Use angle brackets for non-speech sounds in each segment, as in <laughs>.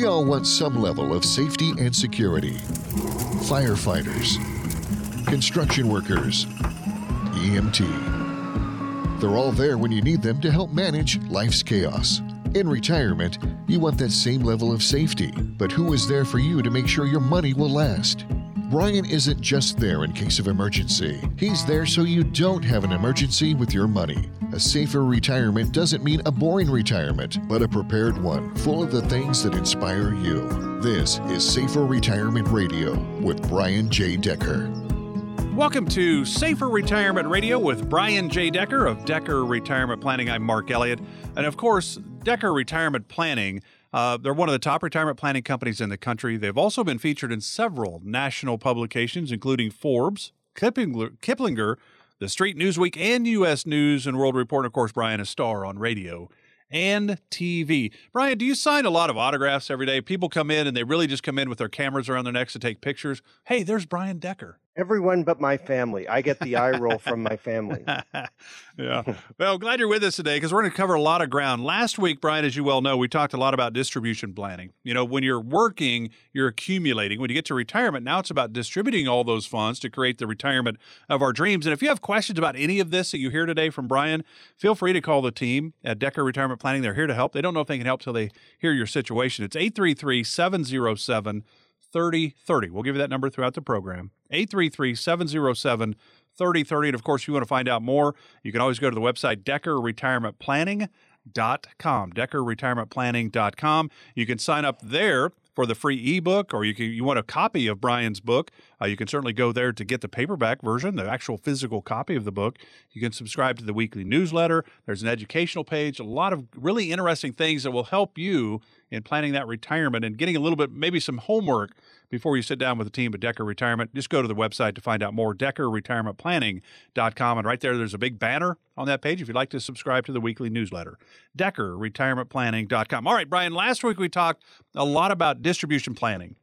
We all want some level of safety and security. Firefighters, construction workers, EMT. They're all there when you need them to help manage life's chaos. In retirement, you want that same level of safety, but who is there for you to make sure your money will last? Brian isn't just there in case of emergency. He's there so you don't have an emergency with your money. A safer retirement doesn't mean a boring retirement, but a prepared one, full of the things that inspire you. This is Safer Retirement Radio with Brian J. Decker. Welcome to Safer Retirement Radio with Brian J. Decker of Decker Retirement Planning. I'm Mark Elliott. And of course, Decker Retirement Planning uh, they're one of the top retirement planning companies in the country. They've also been featured in several national publications, including Forbes, Kiplinger, Kiplinger the Street Newsweek, and U.S. News and World Report. And of course, Brian, is a star on radio and TV. Brian, do you sign a lot of autographs every day? People come in and they really just come in with their cameras around their necks to take pictures. Hey, there's Brian Decker. Everyone but my family. I get the eye roll from my family. <laughs> yeah. <laughs> Well, glad you're with us today because we're going to cover a lot of ground. Last week, Brian, as you well know, we talked a lot about distribution planning. You know, when you're working, you're accumulating. When you get to retirement, now it's about distributing all those funds to create the retirement of our dreams. And if you have questions about any of this that you hear today from Brian, feel free to call the team at Decker Retirement Planning. They're here to help. They don't know if they can help till they hear your situation. It's 833 707 3030. We'll give you that number throughout the program. 833 707 3030. And of course, if you want to find out more, you can always go to the website deckerretirementplanning.com. Deckerretirementplanning.com. You can sign up there for the free ebook, or you can you want a copy of Brian's book, uh, you can certainly go there to get the paperback version, the actual physical copy of the book. You can subscribe to the weekly newsletter. There's an educational page, a lot of really interesting things that will help you in planning that retirement and getting a little bit, maybe some homework before you sit down with the team at Decker Retirement. Just go to the website to find out more, deckerretirementplanning.com. And right there, there's a big banner on that page if you'd like to subscribe to the weekly newsletter, deckerretirementplanning.com. All right, Brian, last week we talked a lot about distribution planning.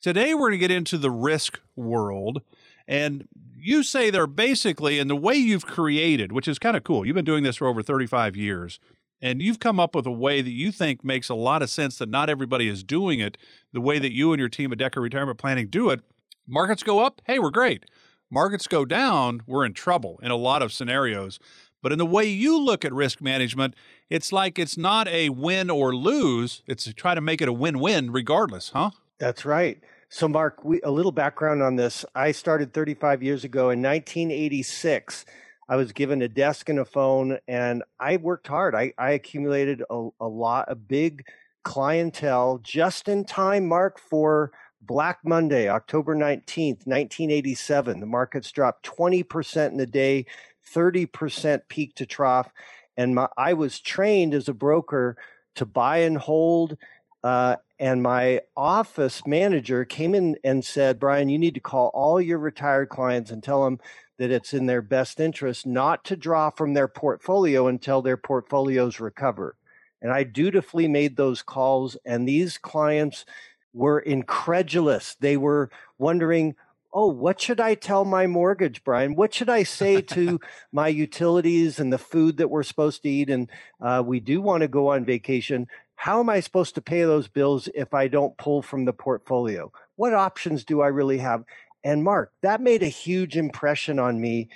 Today, we're going to get into the risk world. And you say they're basically, in the way you've created, which is kind of cool, you've been doing this for over 35 years and you've come up with a way that you think makes a lot of sense that not everybody is doing it the way that you and your team at Decker Retirement Planning do it. Markets go up, hey, we're great. Markets go down, we're in trouble in a lot of scenarios. But in the way you look at risk management, it's like it's not a win or lose. It's to try to make it a win win regardless, huh? That's right. So, Mark, we, a little background on this. I started 35 years ago in 1986. I was given a desk and a phone, and I worked hard. I, I accumulated a, a lot, a big clientele just in time, Mark, for Black Monday, October 19th, 1987. The markets dropped 20% in the day, 30% peak to trough. And my, I was trained as a broker to buy and hold. Uh, and my office manager came in and said, Brian, you need to call all your retired clients and tell them that it's in their best interest not to draw from their portfolio until their portfolios recover. And I dutifully made those calls, and these clients were incredulous. They were wondering, oh, what should I tell my mortgage, Brian? What should I say <laughs> to my utilities and the food that we're supposed to eat? And uh, we do want to go on vacation. How am I supposed to pay those bills if I don't pull from the portfolio? What options do I really have? And Mark, that made a huge impression on me.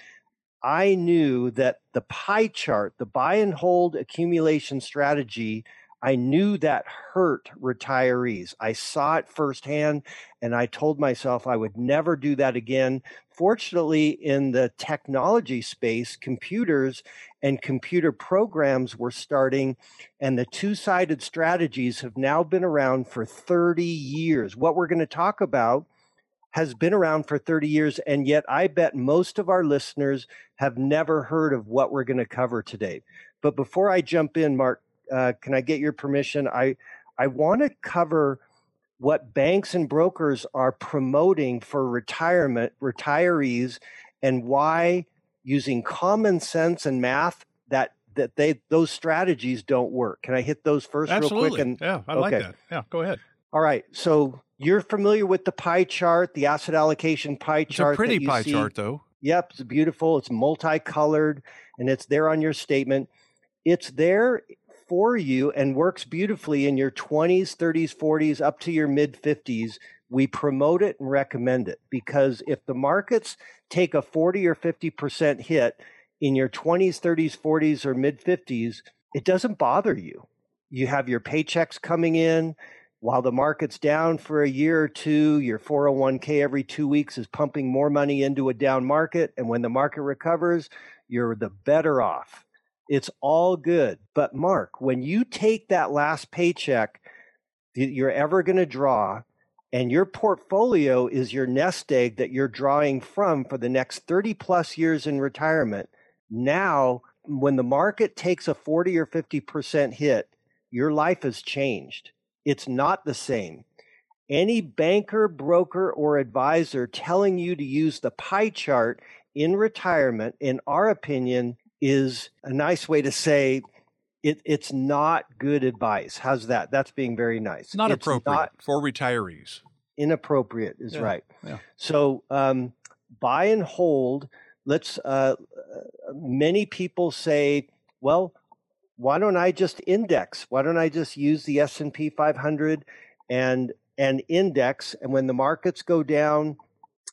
I knew that the pie chart, the buy and hold accumulation strategy, I knew that hurt retirees. I saw it firsthand and I told myself I would never do that again. Fortunately, in the technology space, computers and computer programs were starting, and the two sided strategies have now been around for 30 years. What we're going to talk about has been around for 30 years, and yet I bet most of our listeners have never heard of what we're going to cover today. But before I jump in, Mark, uh, can I get your permission? I I want to cover what banks and brokers are promoting for retirement retirees and why using common sense and math that that they those strategies don't work. Can I hit those first Absolutely. real quick? And yeah, I okay. like that. Yeah, go ahead. All right. So you're familiar with the pie chart, the asset allocation pie chart. It's a pretty pie see. chart, though. Yep, it's beautiful. It's multicolored, and it's there on your statement. It's there for you and works beautifully in your 20s, 30s, 40s, up to your mid 50s, we promote it and recommend it because if the markets take a 40 or 50% hit in your 20s, 30s, 40s, or mid 50s, it doesn't bother you. You have your paychecks coming in. While the market's down for a year or two, your 401k every two weeks is pumping more money into a down market. And when the market recovers, you're the better off. It's all good. But Mark, when you take that last paycheck that you're ever going to draw, and your portfolio is your nest egg that you're drawing from for the next 30 plus years in retirement, now when the market takes a 40 or 50% hit, your life has changed. It's not the same. Any banker, broker, or advisor telling you to use the pie chart in retirement, in our opinion, is a nice way to say it, it's not good advice. How's that? That's being very nice. Not it's appropriate not for retirees. inappropriate is Yeah, right. yeah. So um, buy and hold. Let's. Uh, uh, many people say, well, why don't I just index? Why don't I just use the S and P 500 and and index? And when the markets go down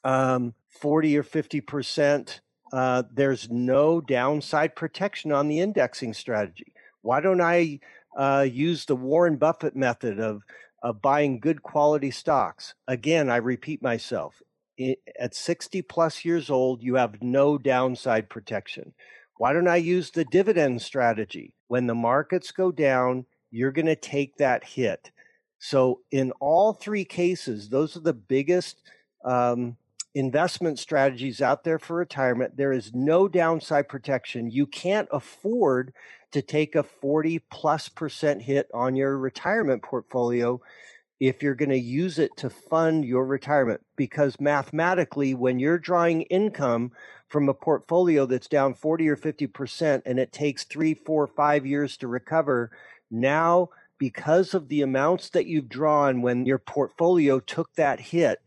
um, 40 or 50 percent, uh, there's no downside protection on the indexing strategy. Why don't I uh, use the Warren Buffett method of of buying good quality stocks? Again, I repeat myself. I- At 60 plus years old, you have no downside protection. Why don't I use the dividend strategy? When the markets go down, you're going to take that hit. So, in all three cases, those are the biggest um, investment strategies out there for retirement. There is no downside protection. You can't afford to take a 40 plus percent hit on your retirement portfolio if you're going to use it to fund your retirement. Because mathematically, when you're drawing income from a portfolio that's down 40 or 50% and it takes three, four, five years to recover, now because of the amounts that you've drawn when your portfolio took that hit,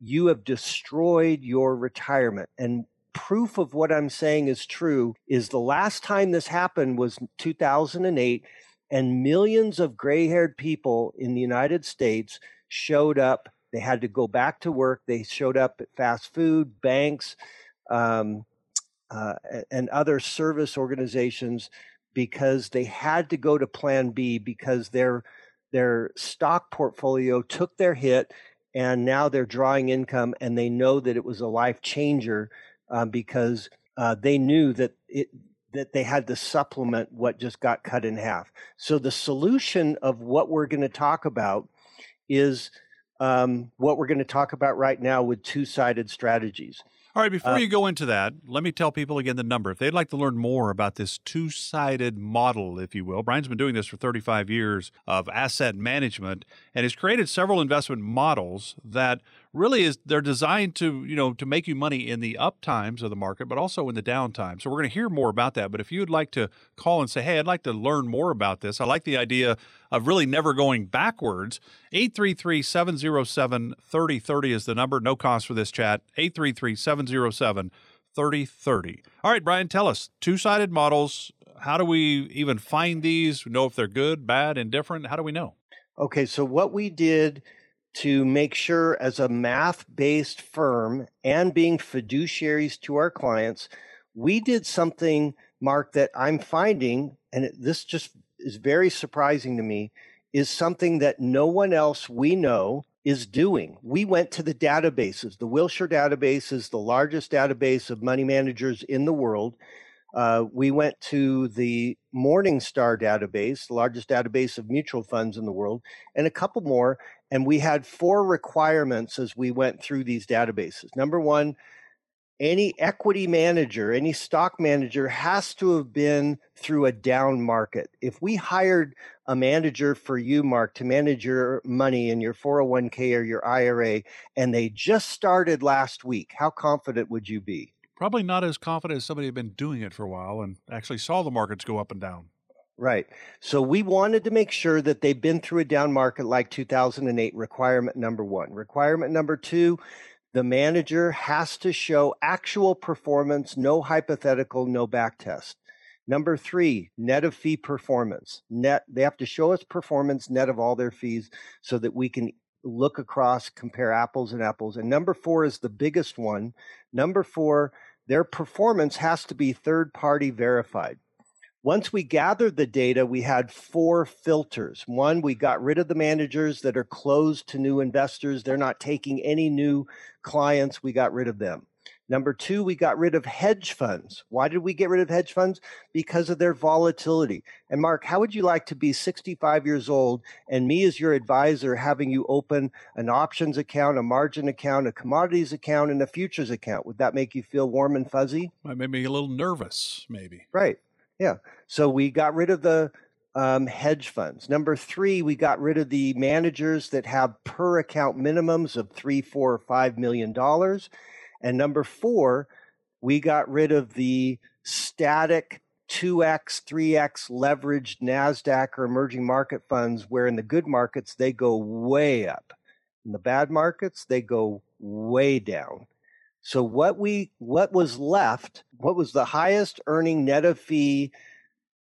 you have destroyed your retirement. And proof of what I'm saying is true is the last time this happened was 2008 and millions of gray-haired people in the United States showed up. They had to go back to work. They showed up at fast food, banks, um, uh, and other service organizations because they had to go to Plan B because their their stock portfolio took their hit, and now they're drawing income, and they know that it was a life changer um, because uh, they knew that it that they had to supplement what just got cut in half. So the solution of what we're going to talk about is um, what we're going to talk about right now with two-sided strategies. All right, before Uh, you go into that, let me tell people again the number. If they'd like to learn more about this two sided model, if you will, Brian's been doing this for 35 years of asset management and has created several investment models that really is they're designed to you know to make you money in the up times of the market but also in the downtime so we're going to hear more about that but if you'd like to call and say hey i'd like to learn more about this i like the idea of really never going backwards. 833-707-3030 is the number. No cost for this chat. 833-707 3030 all right brian tell us two-sided models how do we even find these? Know if they're good bad indifferent? How do we know? Okay, so what we did to make sure, as a math based firm and being fiduciaries to our clients, we did something, Mark, that I'm finding, and this just is very surprising to me, is something that no one else we know is doing. We went to the databases. The Wilshire database is the largest database of money managers in the world. Uh, we went to the Morningstar database, the largest database of mutual funds in the world, and a couple more. And we had four requirements as we went through these databases. Number one, any equity manager, any stock manager has to have been through a down market. If we hired a manager for you, Mark, to manage your money in your 401k or your IRA, and they just started last week, how confident would you be? Probably not as confident as somebody who'd been doing it for a while and actually saw the markets go up and down. Right. So we wanted to make sure that they've been through a down market like 2008, requirement number one. Requirement number two, the manager has to show actual performance, no hypothetical, no back test. Number three, net of fee performance. Net, they have to show us performance net of all their fees so that we can look across, compare apples and apples. And number four is the biggest one. Number four, their performance has to be third party verified. Once we gathered the data, we had four filters. One, we got rid of the managers that are closed to new investors. They're not taking any new clients. We got rid of them. Number two, we got rid of hedge funds. Why did we get rid of hedge funds? Because of their volatility. And Mark, how would you like to be 65 years old and me as your advisor having you open an options account, a margin account, a commodities account, and a futures account? Would that make you feel warm and fuzzy? Might make me a little nervous, maybe. Right. Yeah. So we got rid of the um, hedge funds. Number three, we got rid of the managers that have per account minimums of three, four, or five million dollars. And number four, we got rid of the static 2x, 3x leveraged NASDAQ or emerging market funds, where in the good markets, they go way up. In the bad markets, they go way down. So what we what was left, what was the highest earning net of fee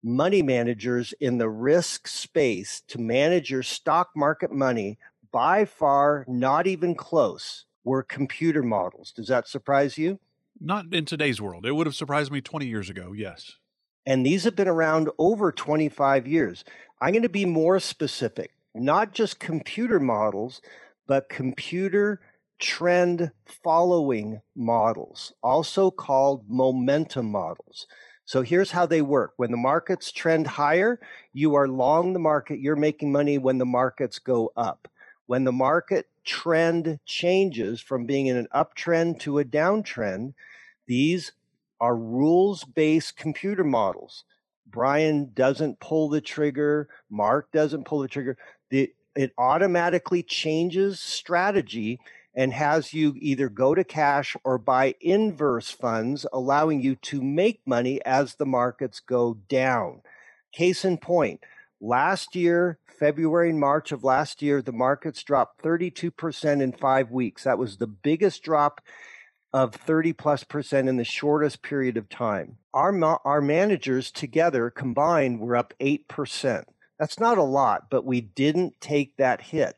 money managers in the risk space to manage your stock market money by far not even close were computer models. Does that surprise you? Not in today's world. It would have surprised me 20 years ago. Yes. And these have been around over 25 years. I'm going to be more specific, not just computer models, but computer trend following models, also called momentum models. So here's how they work. When the markets trend higher, you are long the market, you're making money when the markets go up. When the market trend changes from being in an uptrend to a downtrend, these are rules based computer models. Brian doesn't pull the trigger, Mark doesn't pull the trigger. The, it automatically changes strategy and has you either go to cash or buy inverse funds, allowing you to make money as the markets go down. Case in point, last year, February and March of last year, the markets dropped 32% in five weeks. That was the biggest drop of 30 plus percent in the shortest period of time. Our, our managers together combined were up 8%. That's not a lot, but we didn't take that hit.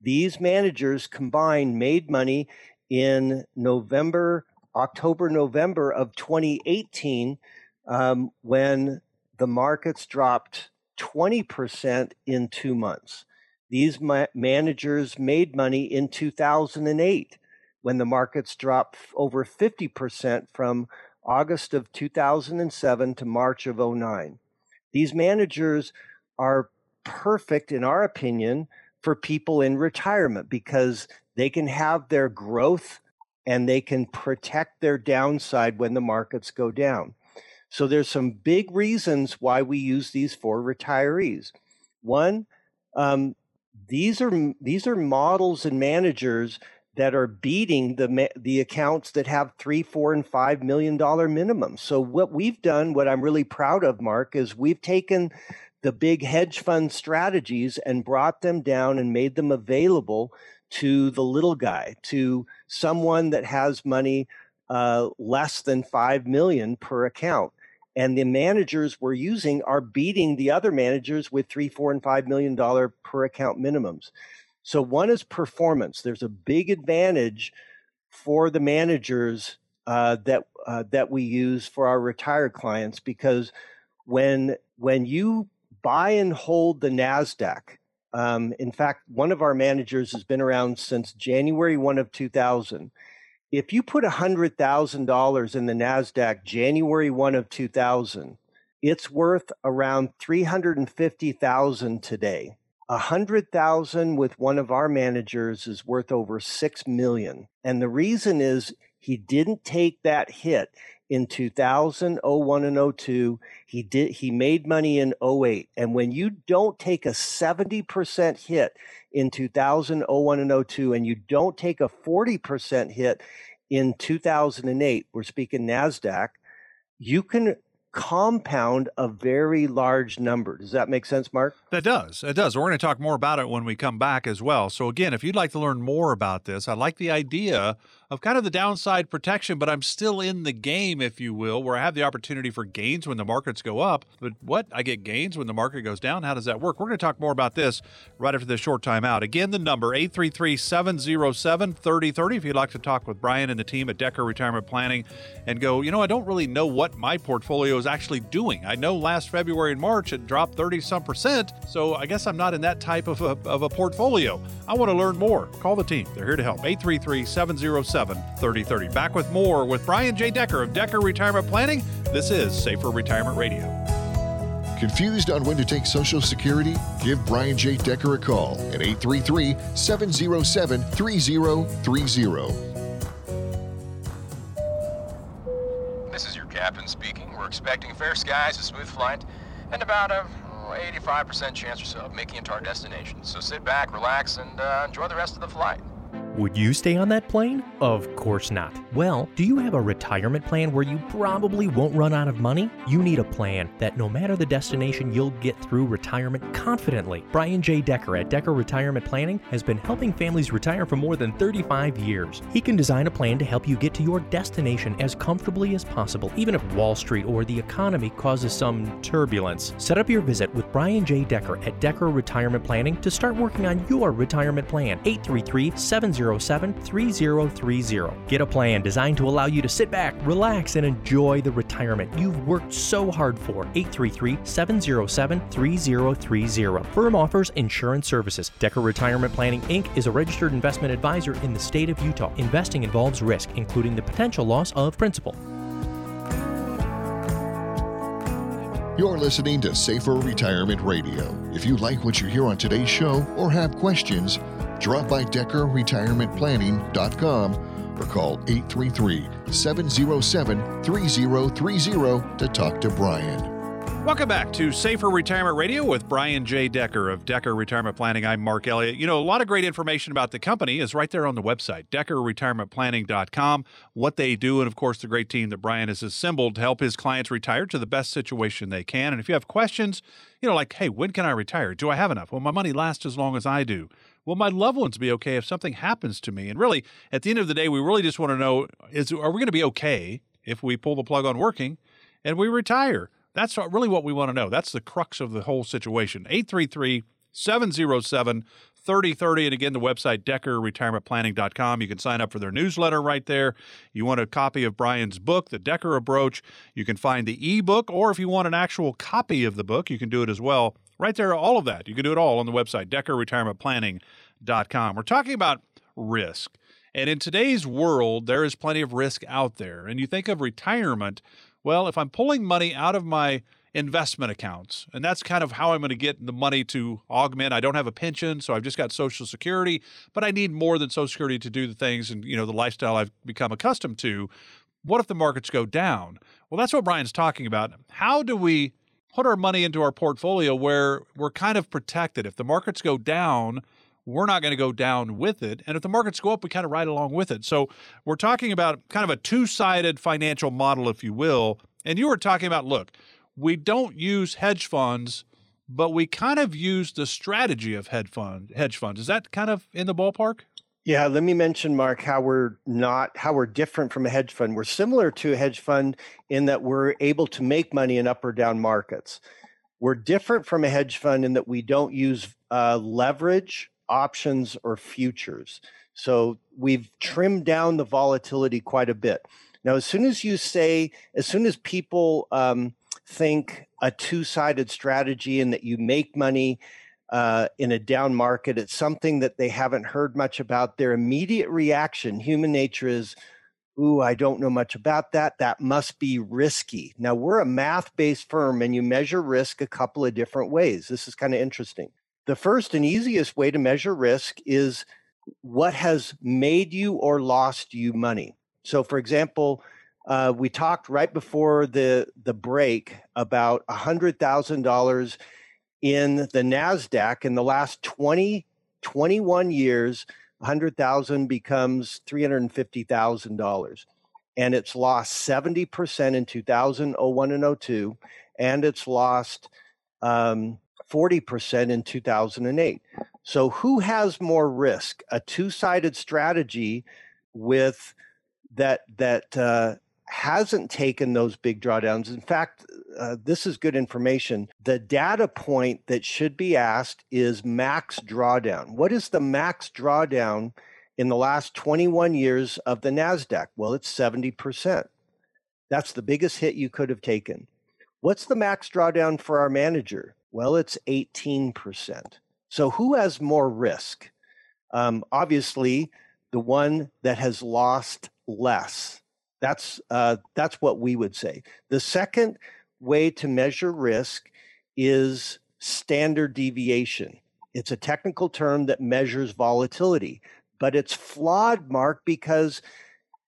These managers combined made money in November, October, November of 2018 um, when the markets dropped 20% in two months. These ma- managers made money in 2008 when the markets dropped over 50% from August of 2007 to March of 09. These managers are perfect, in our opinion, for people in retirement because they can have their growth and they can protect their downside when the markets go down. So there's some big reasons why we use these for retirees. One, um, these are these are models and managers that are beating the the accounts that have three, four, and five million dollar minimums. So what we've done, what I'm really proud of, Mark, is we've taken the big hedge fund strategies and brought them down and made them available to the little guy, to someone that has money uh, less than five million per account. And the managers we're using are beating the other managers with three, four, and five million dollar per account minimums. So one is performance. There's a big advantage for the managers uh, that uh, that we use for our retired clients because when when you buy and hold the NASDAQ. Um, in fact, one of our managers has been around since January 1 of 2000. If you put $100,000 in the NASDAQ January 1 of 2000, it's worth around 350,000 today. 100,000 with one of our managers is worth over 6 million. And the reason is he didn't take that hit in 2000, 01 and 02. He did he made money in 08. And when you don't take a 70% hit in 2000, 01 and 02 and you don't take a 40% hit in 2008, we're speaking Nasdaq, you can compound a very large number. Does that make sense, Mark? That does. It does. We're going to talk more about it when we come back as well. So, again, if you'd like to learn more about this, I like the idea of kind of the downside protection, but I'm still in the game, if you will, where I have the opportunity for gains when the markets go up. But what? I get gains when the market goes down? How does that work? We're going to talk more about this right after this short time out. Again, the number 833 707 3030 if you'd like to talk with Brian and the team at Decker Retirement Planning and go, you know, I don't really know what my portfolio is actually doing. I know last February and March it dropped 30 some percent, so I guess I'm not in that type of a, of a portfolio. I want to learn more. Call the team. They're here to help. 833 707 3030. Back with more with Brian J. Decker of Decker Retirement Planning. This is Safer Retirement Radio. Confused on when to take Social Security? Give Brian J. Decker a call at 833 707 3030. This is your captain speaking. We're expecting fair skies, a smooth flight, and about a 85% chance or so of making it to our destination. So sit back, relax, and uh, enjoy the rest of the flight. Would you stay on that plane? Of course not. Well, do you have a retirement plan where you probably won't run out of money? You need a plan that no matter the destination, you'll get through retirement confidently. Brian J. Decker at Decker Retirement Planning has been helping families retire for more than 35 years. He can design a plan to help you get to your destination as comfortably as possible, even if Wall Street or the economy causes some turbulence. Set up your visit with Brian J. Decker at Decker Retirement Planning to start working on your retirement plan. 833 707 3030. Get a plan designed to allow you to sit back, relax, and enjoy the retirement you've worked so hard for. 833 707 3030. Firm offers insurance services. Decker Retirement Planning Inc. is a registered investment advisor in the state of Utah. Investing involves risk, including the potential loss of principal. You're listening to Safer Retirement Radio. If you like what you hear on today's show or have questions, drop by DeckerRetirementPlanning.com or call 833 707 3030 to talk to Brian. Welcome back to Safer Retirement Radio with Brian J. Decker of Decker Retirement Planning. I'm Mark Elliott. You know, a lot of great information about the company is right there on the website, DeckerRetirementPlanning.com, what they do, and of course, the great team that Brian has assembled to help his clients retire to the best situation they can. And if you have questions, you know, like, hey, when can I retire? Do I have enough? Will my money last as long as I do? Will my loved ones be okay if something happens to me? And really, at the end of the day, we really just want to know is are we going to be okay if we pull the plug on working and we retire? That's really what we want to know. That's the crux of the whole situation. 833 707 3030. And again, the website, DeckerRetirementPlanning.com. You can sign up for their newsletter right there. You want a copy of Brian's book, The Decker Approach. You can find the ebook, or if you want an actual copy of the book, you can do it as well. Right there, all of that. You can do it all on the website, DeckerRetirementPlanning.com. We're talking about risk. And in today's world, there is plenty of risk out there. And you think of retirement, well, if I'm pulling money out of my investment accounts, and that's kind of how I'm going to get the money to augment. I don't have a pension, so I've just got Social Security, but I need more than Social Security to do the things and you know the lifestyle I've become accustomed to. What if the markets go down? Well, that's what Brian's talking about. How do we put our money into our portfolio where we're kind of protected? If the markets go down, we're not going to go down with it. And if the markets go up, we kind of ride along with it. So we're talking about kind of a two sided financial model, if you will. And you were talking about look, we don't use hedge funds, but we kind of use the strategy of hedge fund hedge funds. Is that kind of in the ballpark? Yeah, let me mention, Mark, how we're not, how we're different from a hedge fund. We're similar to a hedge fund in that we're able to make money in up or down markets. We're different from a hedge fund in that we don't use uh, leverage options or futures. So we've trimmed down the volatility quite a bit. Now, as soon as you say, as soon as people um, think a two sided strategy and that you make money uh, in a down market, it's something that they haven't heard much about. Their immediate reaction, human nature is, Ooh, I don't know much about that. That must be risky. Now, we're a math based firm and you measure risk a couple of different ways. This is kind of interesting. The first and easiest way to measure risk is what has made you or lost you money. So, for example, uh, we talked right before the the break about hundred thousand dollars in the Nasdaq in the last 20, 21 years. Hundred thousand becomes three hundred and fifty thousand dollars. and it's lost 70% in 2001 and 02, and it's lost um, 40% in 2008. So, who has more risk? A two sided strategy with that, that, uh, hasn't taken those big drawdowns. In fact, uh, this is good information. The data point that should be asked is max drawdown. What is the max drawdown in the last 21 years of the NASDAQ? Well, it's 70%. That's the biggest hit you could have taken. What's the max drawdown for our manager? Well, it's 18%. So who has more risk? Um, obviously, the one that has lost less. That's uh, that's what we would say. The second way to measure risk is standard deviation. It's a technical term that measures volatility, but it's flawed, Mark, because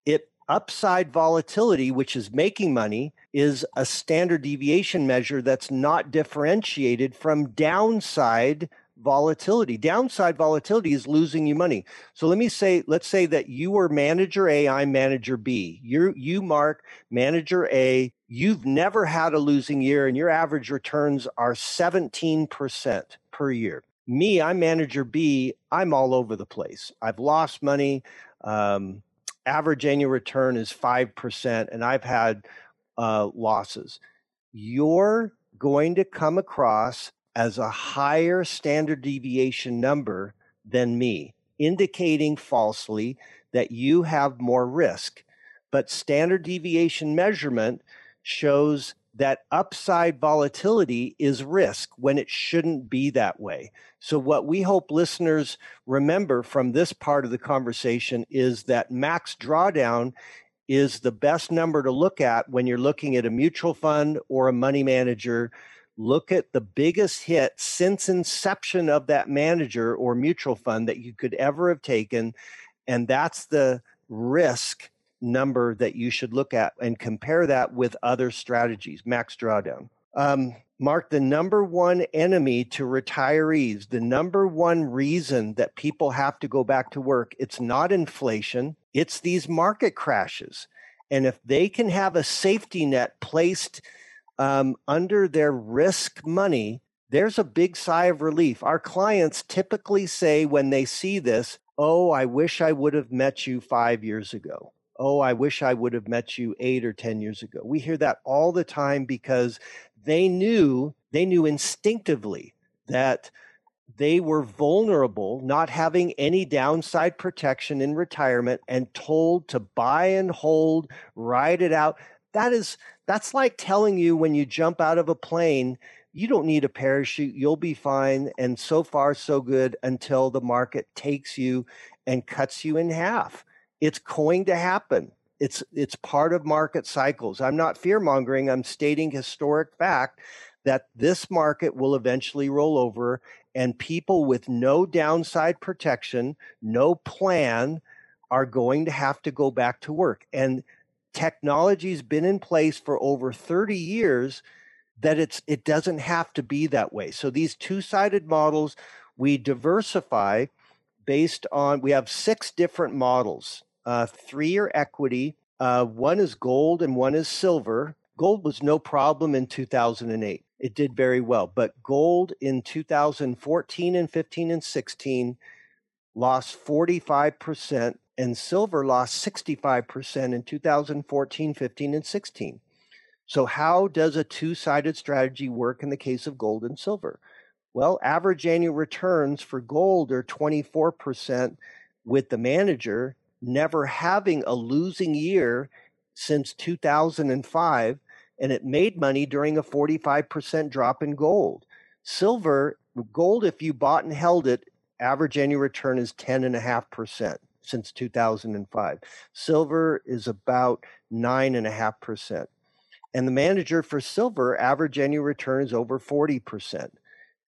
it upside volatility, which is making money, is a standard deviation measure that's not differentiated from downside volatility. Downside volatility is losing you money. So let me say, let's say that you are manager A, I'm manager B. You you mark manager A, you've never had a losing year and your average returns are 17% per year. Me, I'm manager B, I'm all over the place. I've lost money. Um, average annual return is 5%, and I've had uh, losses. You're going to come across as a higher standard deviation number than me, indicating falsely that you have more risk. But standard deviation measurement shows that upside volatility is risk when it shouldn't be that way. So, what we hope listeners remember from this part of the conversation is that max drawdown is the best number to look at when you're looking at a mutual fund or a money manager look at the biggest hit since inception of that manager or mutual fund that you could ever have taken and that's the risk number that you should look at and compare that with other strategies. Max drawdown um, mark the number one enemy to retirees the number one reason that people have to go back to work. It's not inflation it's these market crashes. And if they can have a safety net placed um, under their risk money, there's a big sigh of relief. Our clients typically say when they see this, Oh, I wish I would have met you five years ago. Oh, I wish I would have met you eight or 10 years ago. We hear that all the time because they knew, they knew instinctively that they were vulnerable, not having any downside protection in retirement, and told to buy and hold, ride it out. That is that's like telling you when you jump out of a plane, you don't need a parachute, you'll be fine. And so far, so good until the market takes you and cuts you in half. It's going to happen. It's, it's part of market cycles. I'm not fear mongering, I'm stating historic fact that this market will eventually roll over and people with no downside protection, no plan, are going to have to go back to work. And technology's been in place for over 30 years that it's it doesn't have to be that way. So these two-sided models we diversify based on we have six different models. Uh, three are equity, uh, one is gold and one is silver. Gold was no problem in 2008. It did very well, but gold in 2014 and 15 and 16 lost 45% and silver lost 65% in 2014, 15, and 16. So, how does a two sided strategy work in the case of gold and silver? Well, average annual returns for gold are 24% with the manager never having a losing year since 2005, and it made money during a 45% drop in gold. Silver, gold, if you bought and held it, average annual return is 10.5% since 2005. Silver is about 9.5%. And the manager for silver, average annual return is over 40%.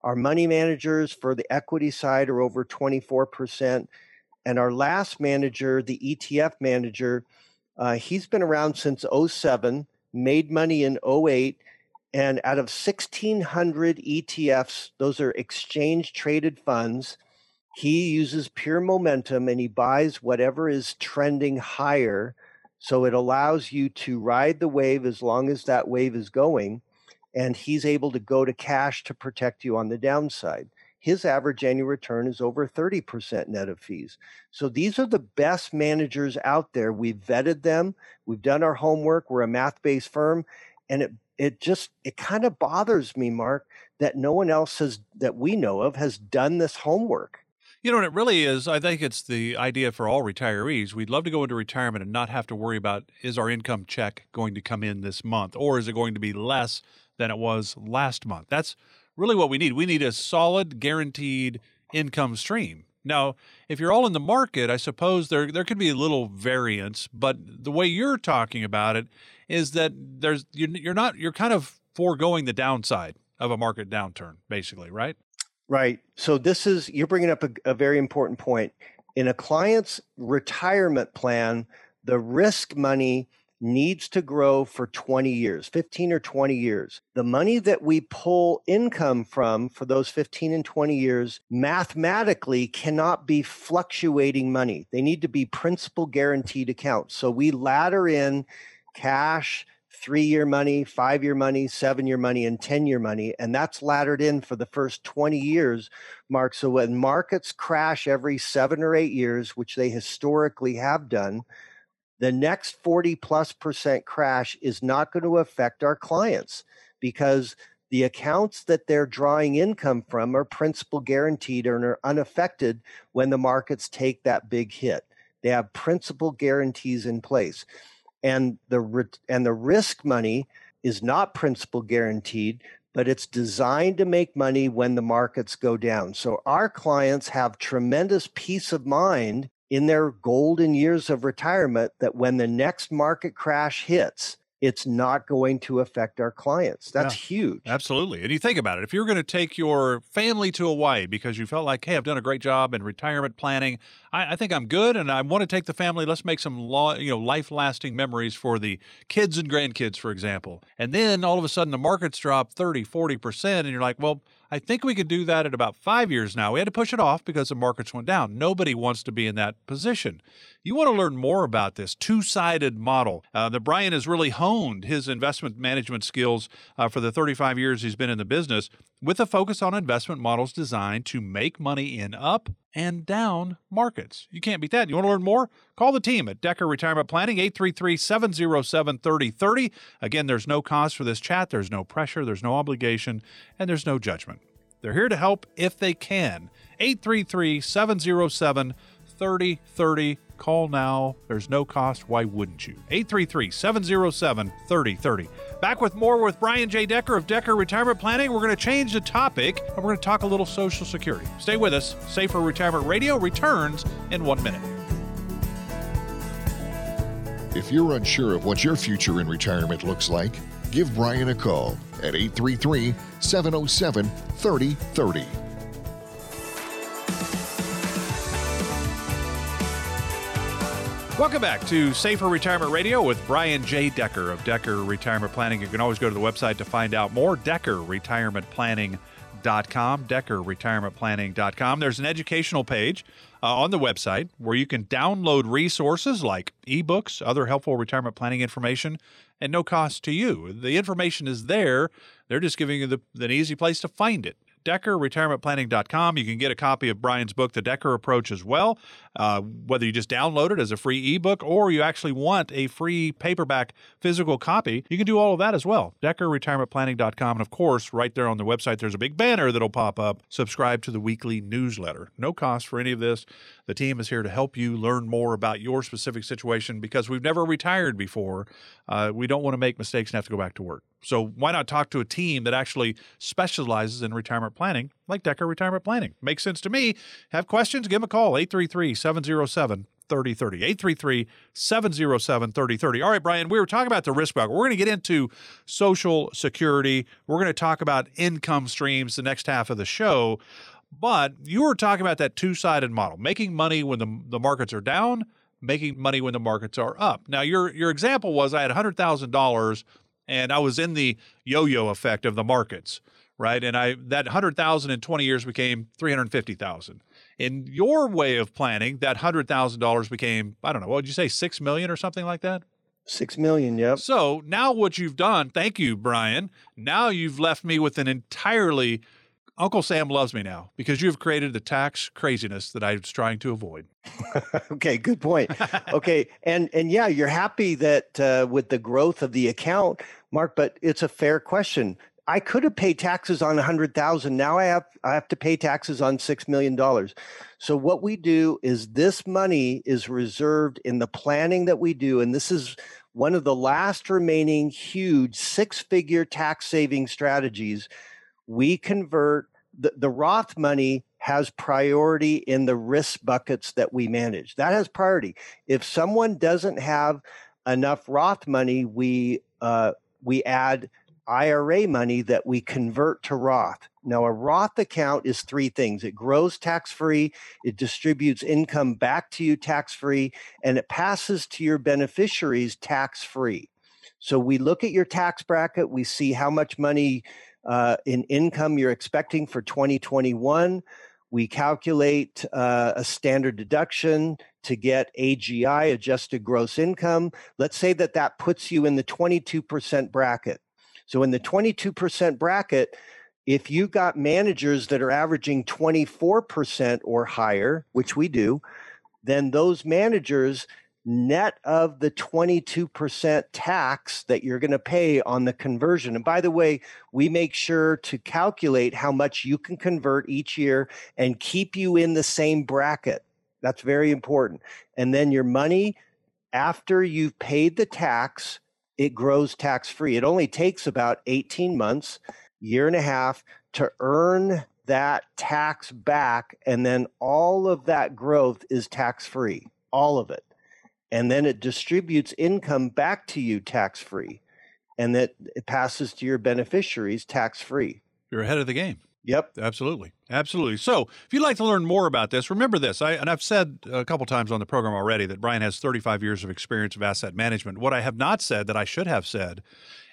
Our money managers for the equity side are over 24%. And our last manager, the ETF manager, uh, he's been around since 07, made money in 08. And out of 1,600 ETFs, those are exchange traded funds, he uses pure momentum and he buys whatever is trending higher So it allows you to ride the wave as long as that wave is going, and he's able to go to cash to protect you on the downside. His average annual return is over 30% net of fees. So these are the best managers out there. We've vetted them, we've done our homework, we're a math based firm, and it it just it kind of bothers me mark that no one else has that we know of has done this homework you know, what it really is, I think it's the idea for all retirees. We'd love to go into retirement and not have to worry about is our income check going to come in this month or is it going to be less than it was last month? That's really what we need. We need a solid, guaranteed income stream. Now, if you're all in the market, I suppose there there could be a little variance, but the way you're talking about it is that there's you're not you're kind of foregoing the downside of a market downturn, basically, right? Right. So this is you're bringing up a, a very important point. In a client's retirement plan, the risk money needs to grow for 20 years, 15 or 20 years. The money that we pull income from for those 15 and 20 years mathematically cannot be fluctuating money. They need to be principal guaranteed accounts. So we ladder in cash, three year money, five year money, seven year money, and 10 year money. And that's laddered in for the first 20 years, Mark. So when markets crash every seven or eight years, which they historically have done, the next 40 plus percent crash is not going to affect our clients because the accounts that they're drawing income from are principal guaranteed and are unaffected when the markets take that big hit. They have principal guarantees in place and the and the risk money is not principal guaranteed but it's designed to make money when the markets go down. So our clients have tremendous peace of mind in their golden years of retirement that when the next market crash hits it's not going to affect our clients. That's yeah, huge. Absolutely. And you think about it. If you're going to take your family to Hawaii because you felt like, hey, I've done a great job in retirement planning, I, I think I'm good and I want to take the family, let's make some law, you know, life lasting memories for the kids and grandkids, for example. And then all of a sudden the markets drop 30, 40%, and you're like, well, I think we could do that at about five years now. We had to push it off because the markets went down. Nobody wants to be in that position. You want to learn more about this two sided model uh, that Brian has really honed his investment management skills uh, for the 35 years he's been in the business with a focus on investment models designed to make money in up and down markets. You can't beat that. You want to learn more? Call the team at Decker Retirement Planning, 833 707 3030. Again, there's no cost for this chat, there's no pressure, there's no obligation, and there's no judgment. They're here to help if they can. 833 707 3030. Call now. There's no cost. Why wouldn't you? 833 707 3030. Back with more with Brian J. Decker of Decker Retirement Planning. We're going to change the topic and we're going to talk a little Social Security. Stay with us. Safer Retirement Radio returns in one minute. If you're unsure of what your future in retirement looks like, give Brian a call at 833 707 3030. Welcome back to Safer Retirement Radio with Brian J. Decker of Decker Retirement Planning. You can always go to the website to find out more. DeckerRetirementPlanning.com. DeckerRetirementPlanning.com. There's an educational page uh, on the website where you can download resources like ebooks, other helpful retirement planning information, and no cost to you. The information is there. They're just giving you the, an easy place to find it. DeckerRetirementPlanning.com. You can get a copy of Brian's book, The Decker Approach, as well. Uh, whether you just download it as a free ebook or you actually want a free paperback physical copy, you can do all of that as well. DeckerRetirementPlanning.com. And of course, right there on the website, there's a big banner that'll pop up. Subscribe to the weekly newsletter. No cost for any of this. The team is here to help you learn more about your specific situation because we've never retired before. Uh, we don't want to make mistakes and have to go back to work. So why not talk to a team that actually specializes in retirement planning, like Decker Retirement Planning? Makes sense to me. Have questions? Give them a call, 833 707 3030. 833 707 3030. All right, Brian, we were talking about the risk bucket. We're going to get into Social Security. We're going to talk about income streams the next half of the show. But you were talking about that two sided model, making money when the, the markets are down, making money when the markets are up. Now, your, your example was I had $100,000 and I was in the yo-yo effect of the markets, right? And I that 100,000 in 20 years became 350,000. In your way of planning, that $100,000 became, I don't know, what would you say, 6 million or something like that? Six million, yep. So now what you've done, thank you, Brian. Now you've left me with an entirely Uncle Sam loves me now because you've created the tax craziness that I was trying to avoid. <laughs> okay, good point. okay, and and yeah, you're happy that uh, with the growth of the account, Mark. But it's a fair question. I could have paid taxes on a hundred thousand. Now I have I have to pay taxes on six million dollars. So what we do is this money is reserved in the planning that we do, and this is one of the last remaining huge six-figure tax saving strategies. We convert the, the Roth money has priority in the risk buckets that we manage. That has priority. If someone doesn't have enough Roth money, we uh, we add IRA money that we convert to Roth. Now, a Roth account is three things it grows tax free, it distributes income back to you tax free, and it passes to your beneficiaries tax free. So we look at your tax bracket, we see how much money uh, in income you're expecting for 2021. We calculate uh, a standard deduction to get AGI, adjusted gross income. Let's say that that puts you in the 22% bracket. So, in the 22% bracket, if you got managers that are averaging 24% or higher, which we do, then those managers net of the 22% tax that you're going to pay on the conversion. And by the way, we make sure to calculate how much you can convert each year and keep you in the same bracket. That's very important. And then your money, after you've paid the tax, it grows tax free. It only takes about 18 months, year and a half to earn that tax back. And then all of that growth is tax free, all of it and then it distributes income back to you tax free and that it passes to your beneficiaries tax free. You're ahead of the game. Yep. Absolutely. Absolutely. So, if you'd like to learn more about this, remember this. I, and I've said a couple times on the program already that Brian has 35 years of experience of asset management. What I have not said that I should have said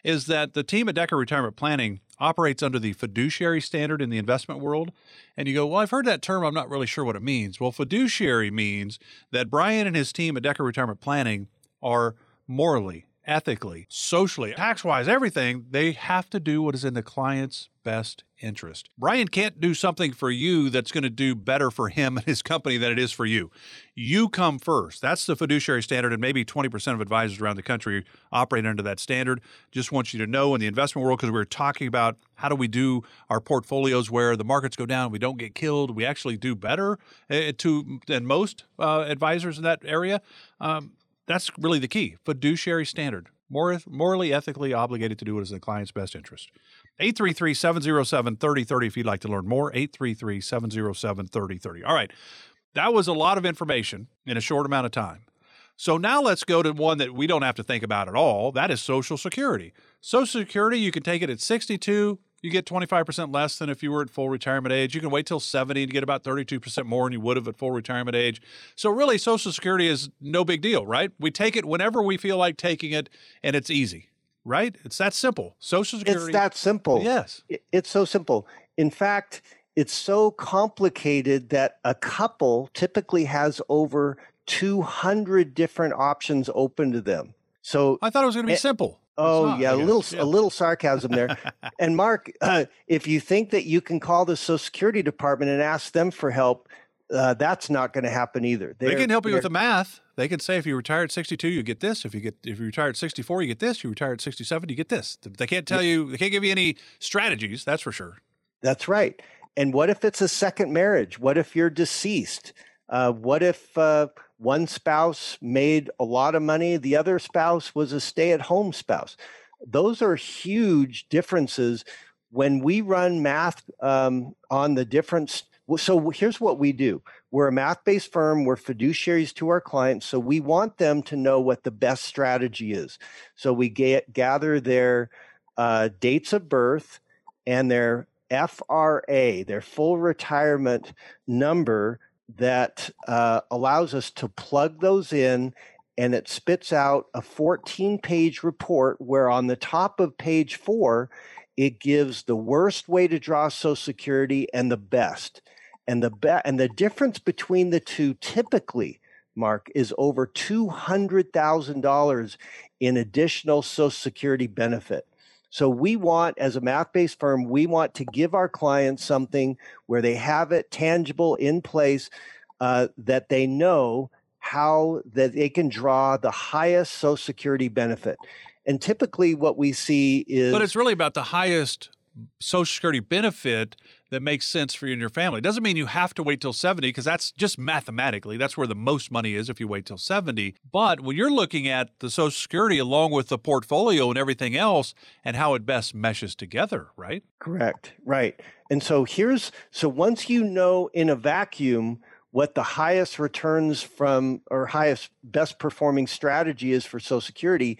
is that the team at Decker Retirement Planning operates under the fiduciary standard in the investment world. And you go, Well, I've heard that term. I'm not really sure what it means. Well, fiduciary means that Brian and his team at Decker Retirement Planning are morally, ethically, socially, tax wise, everything, they have to do what is in the client's best interest. Brian can't do something for you that's going to do better for him and his company than it is for you. You come first. That's the fiduciary standard, and maybe 20% of advisors around the country operate under that standard. Just want you to know in the investment world, because we are talking about how do we do our portfolios where the markets go down, we don't get killed, we actually do better uh, to than most uh, advisors in that area. Um, that's really the key. Fiduciary standard. More, morally, ethically obligated to do what is in the client's best interest. 833 707 3030 if you'd like to learn more. 833 707 3030. All right. That was a lot of information in a short amount of time. So now let's go to one that we don't have to think about at all. That is Social Security. Social Security, you can take it at 62. You get 25% less than if you were at full retirement age. You can wait till 70 and get about 32% more than you would have at full retirement age. So, really, Social Security is no big deal, right? We take it whenever we feel like taking it, and it's easy right? It's that simple. Social Security. It's that simple. Yes. It's so simple. In fact, it's so complicated that a couple typically has over 200 different options open to them. So I thought it was going to be simple. Oh not, yeah, a little yeah. a little sarcasm there. <laughs> and Mark, uh, if you think that you can call the Social Security Department and ask them for help, uh, that's not going to happen either. They're, they can help you with the math. They can say if you retire at 62, you get this. If you get if you retire at 64, you get this. You retire at 67, you get this. They can't tell you. They can't give you any strategies. That's for sure. That's right. And what if it's a second marriage? What if you're deceased? Uh, what if uh, one spouse made a lot of money, the other spouse was a stay-at-home spouse? Those are huge differences when we run math um, on the difference, so here's what we do we're a math based firm, we're fiduciaries to our clients. So we want them to know what the best strategy is. So we get, gather their uh, dates of birth and their FRA, their full retirement number that uh, allows us to plug those in and it spits out a 14 page report where on the top of page four, it gives the worst way to draw Social Security and the best. And the be- and the difference between the two typically Mark, is over $200,000 in additional Social Security benefit. So we want, as a math-based firm, we want to give our clients something where they have it tangible in place uh, that they know how that they can draw the highest Social Security benefit. And typically, what we see is, but it's really about the highest Social Security benefit that makes sense for you and your family. Doesn't mean you have to wait till 70 because that's just mathematically, that's where the most money is if you wait till 70. But when you're looking at the Social Security along with the portfolio and everything else and how it best meshes together, right? Correct. Right. And so here's so once you know in a vacuum what the highest returns from or highest best performing strategy is for Social Security,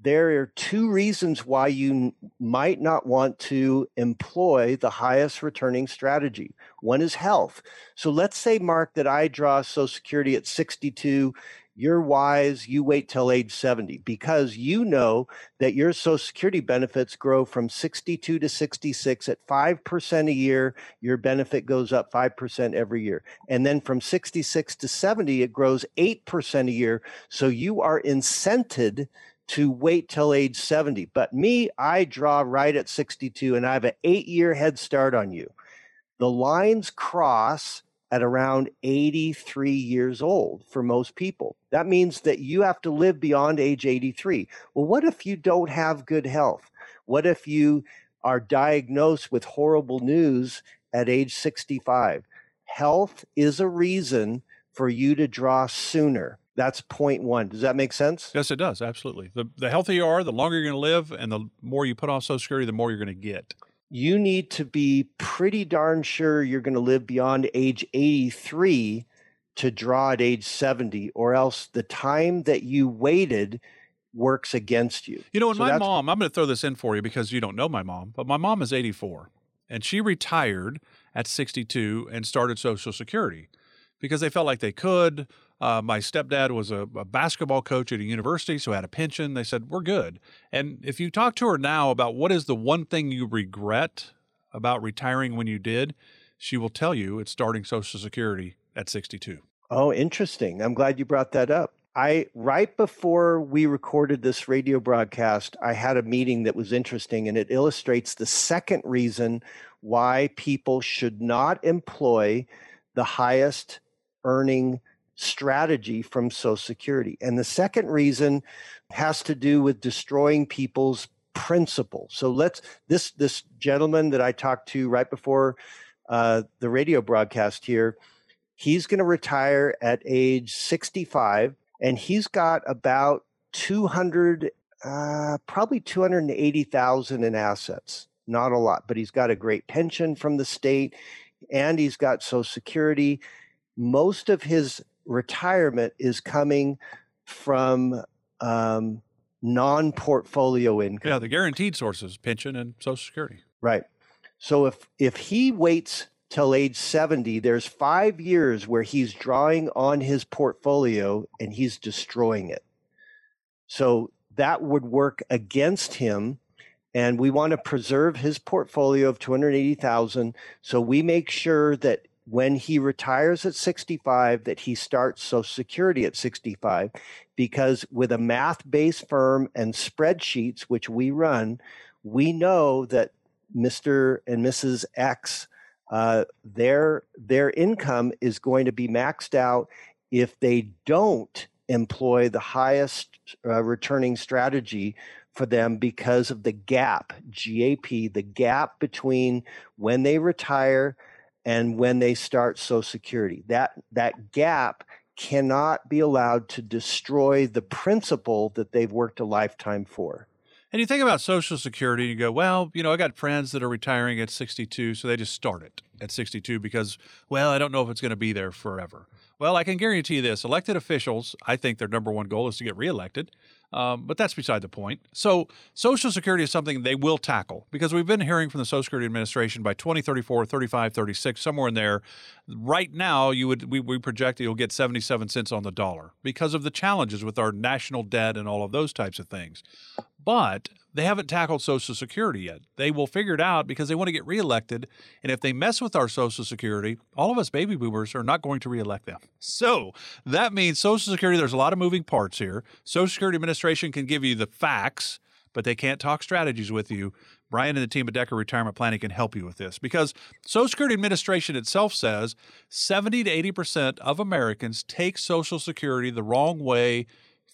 there are two reasons why you might not want to employ the highest returning strategy. One is health. So let's say, Mark, that I draw Social Security at 62. You're wise, you wait till age 70 because you know that your Social Security benefits grow from 62 to 66 at 5% a year. Your benefit goes up 5% every year. And then from 66 to 70, it grows 8% a year. So you are incented to wait till age 70. But me, I draw right at 62 and I have an eight year head start on you. The lines cross at around 83 years old for most people. That means that you have to live beyond age 83. Well, what if you don't have good health? What if you are diagnosed with horrible news at age 65? Health is a reason for you to draw sooner. That's point one. Does that make sense? Yes, it does. Absolutely. The, the healthier you are, the longer you're going to live, and the more you put off Social Security, the more you're going to get. You need to be pretty darn sure you're going to live beyond age 83 to draw at age 70, or else the time that you waited works against you. You know, and so my mom, I'm going to throw this in for you because you don't know my mom, but my mom is 84 and she retired at 62 and started Social Security because they felt like they could. Uh, my stepdad was a, a, basketball coach at a university, so had a pension. They said, We're good. And if you talk to her now about what is the one thing you regret about retiring when you did, she will tell you it's starting Social Security at 62. Oh, interesting. I'm glad you brought that up. I right before we recorded this radio broadcast, I had a meeting that was interesting and it illustrates the second reason why people should not employ the highest earning strategy from Social Security. And the second reason has to do with destroying people's principles. So let's this this gentleman that I talked to right before uh, the radio broadcast here, he's going to retire at age 65, and he's got about 200, uh, probably 280,000 in assets. Not a lot, but he's got a great pension from the state, and he's got Social Security. Most of his retirement is coming from um, non portfolio income. Yeah, the guaranteed sources, pension and Social Security. Right. So if if he waits till age 70, there's five years where he's drawing on his portfolio and he's destroying it. So that would work against him. And we want to preserve his portfolio of 280,000. So we make sure that when he retires at 65 that he starts social security at 65 because with a math-based firm and spreadsheets which we run we know that mr and mrs x uh, their their income is going to be maxed out if they don't employ the highest uh, returning strategy for them because of the gap gap the gap between when they retire and when they start Social Security. That, that gap cannot be allowed to destroy the principal that they've worked a lifetime for. And you think about Social Security, and you go, well, you know, I got friends that are retiring at 62, so they just start it at 62 because, well, I don't know if it's going to be there forever. Well, I can guarantee you this elected officials, I think their number one goal is to get reelected. Um, but that's beside the point. So, Social Security is something they will tackle because we've been hearing from the Social Security Administration by 2034, 35, 36, somewhere in there. Right now, you would we, we project you'll get 77 cents on the dollar because of the challenges with our national debt and all of those types of things. But they haven't tackled Social Security yet. They will figure it out because they want to get reelected. And if they mess with our Social Security, all of us baby boomers are not going to reelect them. So that means Social Security, there's a lot of moving parts here. Social Security Administration can give you the facts, but they can't talk strategies with you. Brian and the team at Decker Retirement Planning can help you with this because Social Security Administration itself says 70 to 80% of Americans take Social Security the wrong way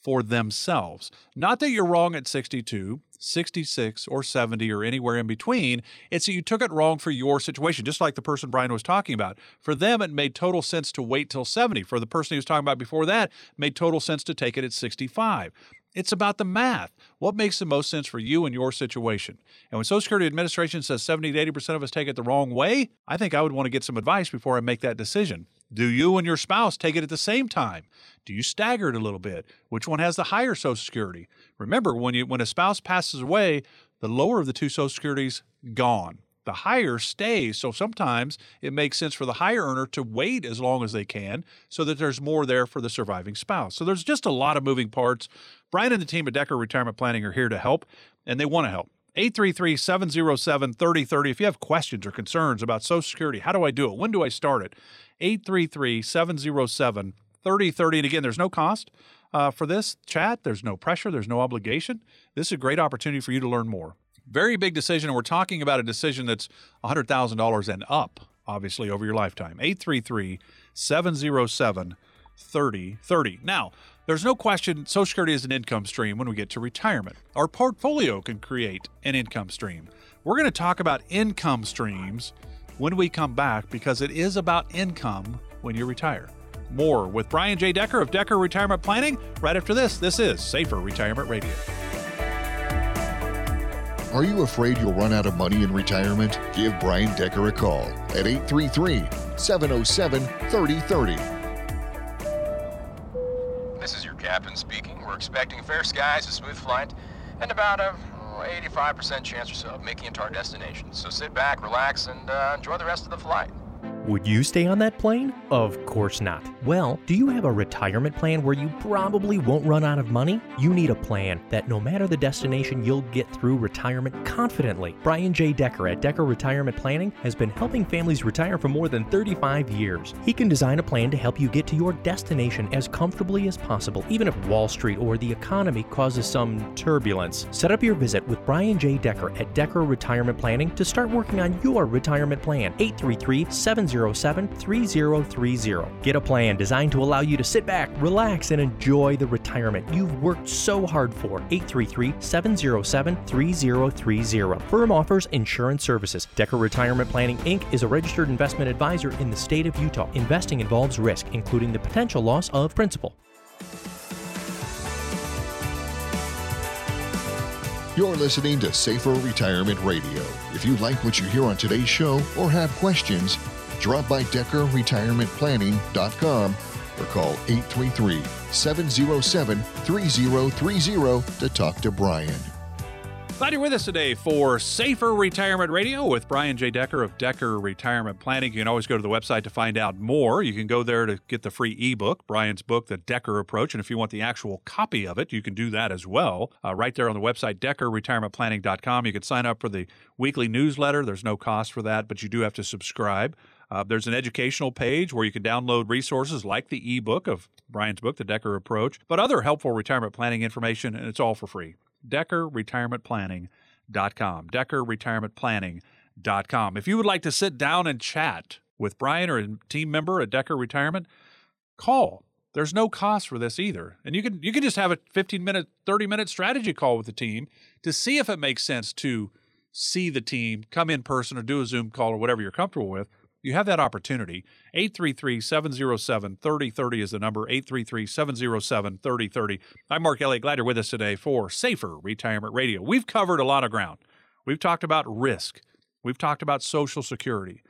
for themselves. Not that you're wrong at 62, 66, or 70, or anywhere in between. It's that you took it wrong for your situation, just like the person Brian was talking about. For them, it made total sense to wait till 70. For the person he was talking about before that, made total sense to take it at 65. It's about the math. What makes the most sense for you and your situation? And when Social Security Administration says 70 to 80% of us take it the wrong way, I think I would want to get some advice before I make that decision. Do you and your spouse take it at the same time? Do you stagger it a little bit? Which one has the higher Social Security? Remember, when you when a spouse passes away, the lower of the two Social Securities gone the higher stays. So sometimes it makes sense for the higher earner to wait as long as they can so that there's more there for the surviving spouse. So there's just a lot of moving parts. Brian and the team at Decker Retirement Planning are here to help, and they want to help. 833 707 3030. If you have questions or concerns about Social Security, how do I do it? When do I start it? 833 707 3030. And again, there's no cost uh, for this chat, there's no pressure, there's no obligation. This is a great opportunity for you to learn more. Very big decision. And we're talking about a decision that's $100,000 and up, obviously, over your lifetime. 833 707 3030. Now, there's no question Social Security is an income stream when we get to retirement. Our portfolio can create an income stream. We're going to talk about income streams when we come back because it is about income when you retire. More with Brian J. Decker of Decker Retirement Planning right after this. This is Safer Retirement Radio. Are you afraid you'll run out of money in retirement? Give Brian Decker a call at 833 707 3030. This is your captain speaking. We're expecting fair skies, a smooth flight, and about a 85% chance or so of making it to our destination. So sit back, relax, and uh, enjoy the rest of the flight. Would you stay on that plane? Of course not. Well, do you have a retirement plan where you probably won't run out of money? You need a plan that no matter the destination, you'll get through retirement confidently. Brian J. Decker at Decker Retirement Planning has been helping families retire for more than 35 years. He can design a plan to help you get to your destination as comfortably as possible, even if Wall Street or the economy causes some turbulence. Set up your visit with Brian J. Decker at Decker Retirement Planning to start working on your retirement plan. 833 707 3030. Get a plan designed to allow you to sit back, relax, and enjoy the retirement you've worked so hard for. 833 707 3030. Firm offers insurance services. Decker Retirement Planning Inc. is a registered investment advisor in the state of Utah. Investing involves risk, including the potential loss of principal. You're listening to Safer Retirement Radio. If you like what you hear on today's show or have questions, drop by DeckerRetirementPlanning.com or call 833 707 3030 to talk to Brian. Glad you're with us today for Safer Retirement Radio with Brian J. Decker of Decker Retirement Planning. You can always go to the website to find out more. You can go there to get the free ebook, Brian's book, The Decker Approach. And if you want the actual copy of it, you can do that as well. Uh, right there on the website, DeckerRetirementPlanning.com. You can sign up for the weekly newsletter. There's no cost for that, but you do have to subscribe. Uh, there's an educational page where you can download resources like the ebook of Brian's book, The Decker Approach, but other helpful retirement planning information, and it's all for free. DeckerRetirementPlanning.com. DeckerRetirementPlanning.com. If you would like to sit down and chat with Brian or a team member at Decker Retirement, call. There's no cost for this either. And you can you can just have a 15 minute, 30 minute strategy call with the team to see if it makes sense to see the team, come in person or do a Zoom call or whatever you're comfortable with you have that opportunity. 833 707 3030 is the number 833 707 3030. I'm Mark Elliott. Glad you're with us today for Safer Retirement Radio. We've covered a lot of ground. We've talked about risk, we've talked about Social Security.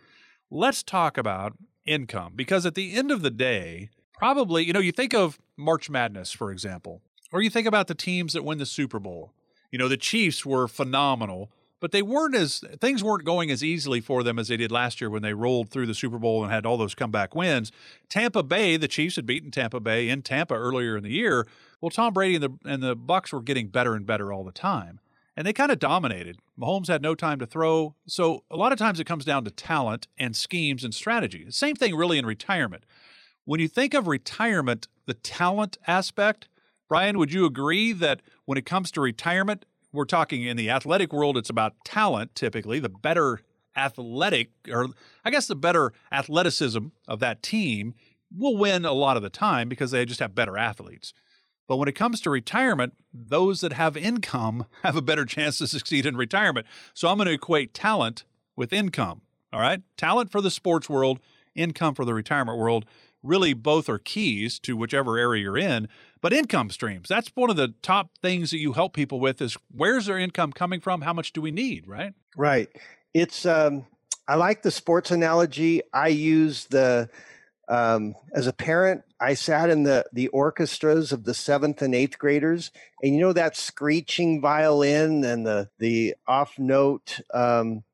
Let's talk about income because at the end of the day, probably, you know, you think of March Madness, for example, or you think about the teams that win the Super Bowl. You know, the Chiefs were phenomenal but they weren't as things weren't going as easily for them as they did last year when they rolled through the Super Bowl and had all those comeback wins. Tampa Bay, the Chiefs had beaten Tampa Bay in Tampa earlier in the year. Well, Tom Brady and the and the Bucs were getting better and better all the time. and they kind of dominated. Mahomes had no time to throw. So a lot of times it comes down to talent and schemes and strategy. Same thing really in retirement. When you think of retirement, the talent aspect, Brian, would you agree that when it comes to retirement, we're talking in the athletic world, it's about talent typically, the better athletic, or I guess the better athleticism of that team will win a lot of the time because they just have better athletes. But when it comes to retirement, those that have income <laughs> have a better chance to succeed in retirement. So I'm going to equate talent with income. All right. Talent for the sports world, income for the retirement world. Really, both are keys to whichever area you're in. But income streams, that's one of the top things that you help people with is where's their income coming from? How much do we need? Right. Right. It's, um, I like the sports analogy. I use the, um, as a parent, I sat in the the orchestras of the seventh and eighth graders, and you know that screeching violin and the the off note um,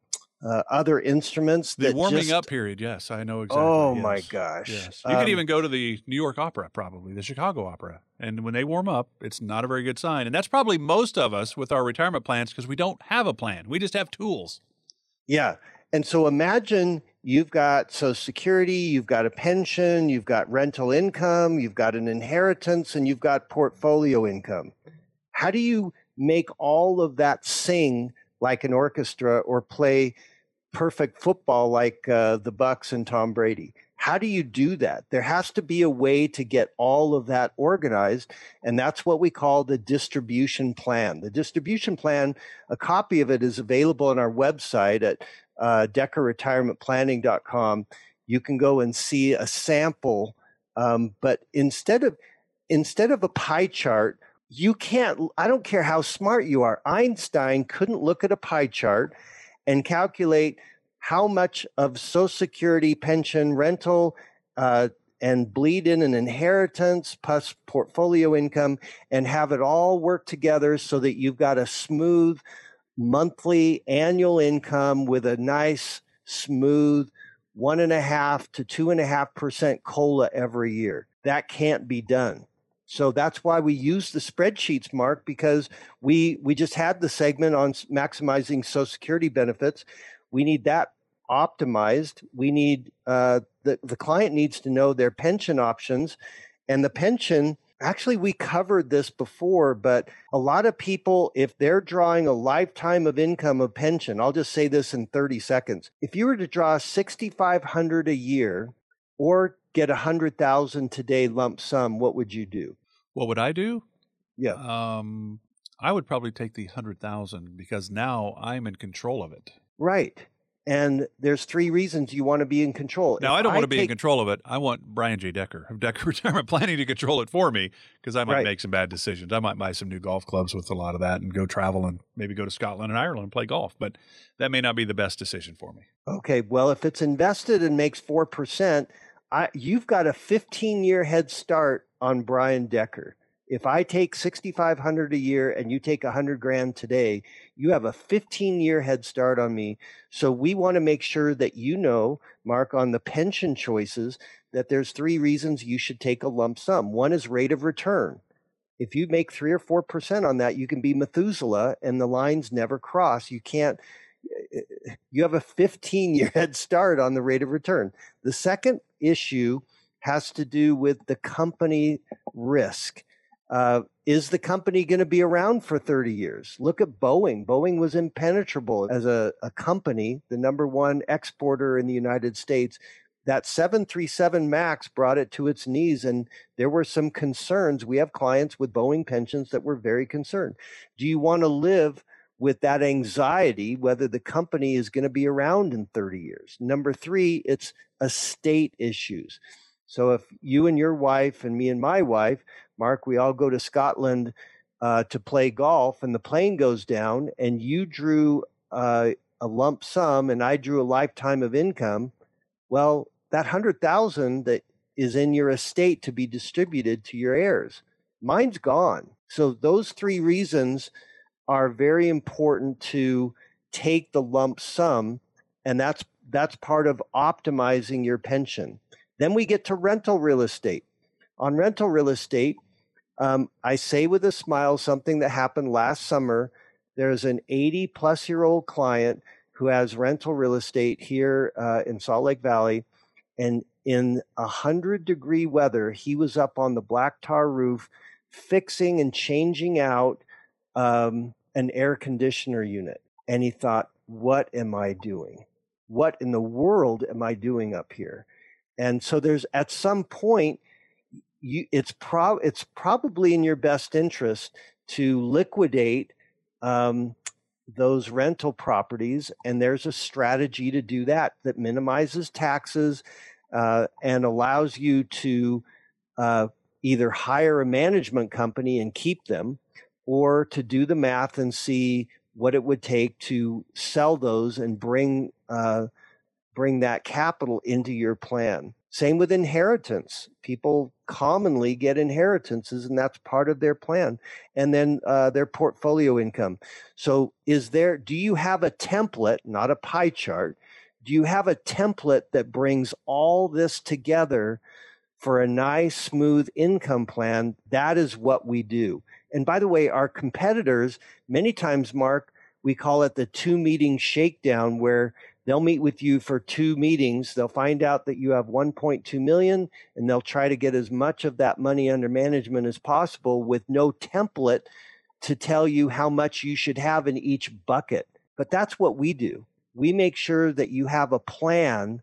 uh, other instruments. The warming just, up period, yes, I know exactly. Oh yes. my gosh! Yes, you um, could even go to the New York Opera, probably the Chicago Opera, and when they warm up, it's not a very good sign. And that's probably most of us with our retirement plans because we don't have a plan; we just have tools. Yeah, and so imagine you've got Social Security, you've got a pension, you've got rental income, you've got an inheritance, and you've got portfolio income. How do you make all of that sing like an orchestra or play perfect football like uh, the Bucs and Tom Brady? How do you do that? There has to be a way to get all of that organized. And that's what we call the distribution plan. The distribution plan, a copy of it is available on our website at uh, deckerretirementplanning.com, you can go and see a sample. Um, but instead of instead of a pie chart, you can't. I don't care how smart you are. Einstein couldn't look at a pie chart and calculate how much of Social Security, pension, rental, uh, and bleed in an inheritance plus portfolio income and have it all work together so that you've got a smooth monthly annual income with a nice, smooth one and a half to two and a half percent COLA every year. That can't be done. So that's why we use the spreadsheets, Mark, because we we just had the segment on maximizing Social Security benefits. We need that optimized. We need uh, the the client needs to know their pension options, and the pension actually we covered this before but a lot of people if they're drawing a lifetime of income of pension i'll just say this in 30 seconds if you were to draw 6500 a year or get a 100000 today lump sum what would you do what would i do yeah um i would probably take the 100000 because now i'm in control of it right and there's three reasons you want to be in control. Now, if I don't want to be take... in control of it. I want Brian J. Decker of Decker <laughs> Retirement Planning to control it for me because I might right. make some bad decisions. I might buy some new golf clubs with a lot of that and go travel and maybe go to Scotland and Ireland and play golf. But that may not be the best decision for me. Okay. Well, if it's invested and makes 4%, I, you've got a 15 year head start on Brian Decker if I take 6500 a year and you take 100 grand today, you have a 15 year head start on me. So we want to make sure that you know, Mark, on the pension choices, that there's three reasons you should take a lump sum. One is rate of return. If you make three or four percent on that, you can be Methuselah and the lines never cross. You can't, eh, eh, you have a 15 year <laughs> head start on the rate of return. The second issue has to do with the company risk uh, is the company going to be around for 30 years? Look at Boeing. Boeing was impenetrable as a, a company, the number one exporter in the United States. That 737 MAX brought it to its knees, and there were some concerns. We have clients with Boeing pensions that were very concerned. Do you want to live with that anxiety whether the company is going to be around in 30 years? Number three, it's estate issues. So if you and your wife and me and my wife Mark, we all go to Scotland uh, to play golf, and the plane goes down, and you drew uh, a lump sum, and I drew a lifetime of income. Well, that hundred thousand that is in your estate to be distributed to your heirs, mine's gone. So those three reasons are very important to take the lump sum, and that's that's part of optimizing your pension. Then we get to rental real estate. On rental real estate, um, I say with a smile something that happened last summer There's an 80 plus year old client who has rental real estate here uh, in Salt Lake Valley. And in 100 degree weather, he was up on the black tar roof fixing and changing out um, an air conditioner unit. And he thought, what am I doing? What in the world am I doing up here? And so there's at some point, you, it's pro, it's probably in your best interest to liquidate um, those rental properties, and there's a strategy to do that that minimizes taxes uh, and allows you to uh, either hire a management company and keep them, or to do the math and see what it would take to sell those and bring uh, bring that capital into your plan. Same with inheritance. People commonly get inheritances, and that's part of their plan. And then uh, their portfolio income. So, is there? Do you have a template, not a pie chart? Do you have a template that brings all this together for a nice, smooth income plan? That is what we do. And by the way, our competitors, many times, Mark, we call it the two meeting shakedown, where they'll meet with you for two meetings. They'll find out that you have 1.2 million and they'll try to get as much of that money under management as possible with no template to tell you how much you should have in each bucket. But that's what we do. We make sure that you have a plan,